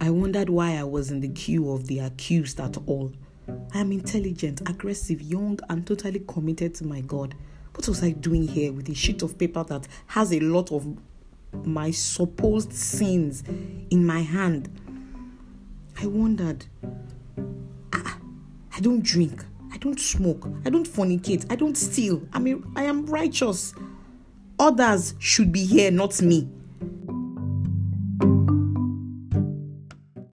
I wondered why I was in the queue of the accused at all. I am intelligent, aggressive, young, and totally committed to my God. What was I doing here with a sheet of paper that has a lot of my supposed sins in my hand? I wondered. I, I don't drink. I don't smoke. I don't fornicate. I don't steal. I mean, I am righteous. Others should be here, not me.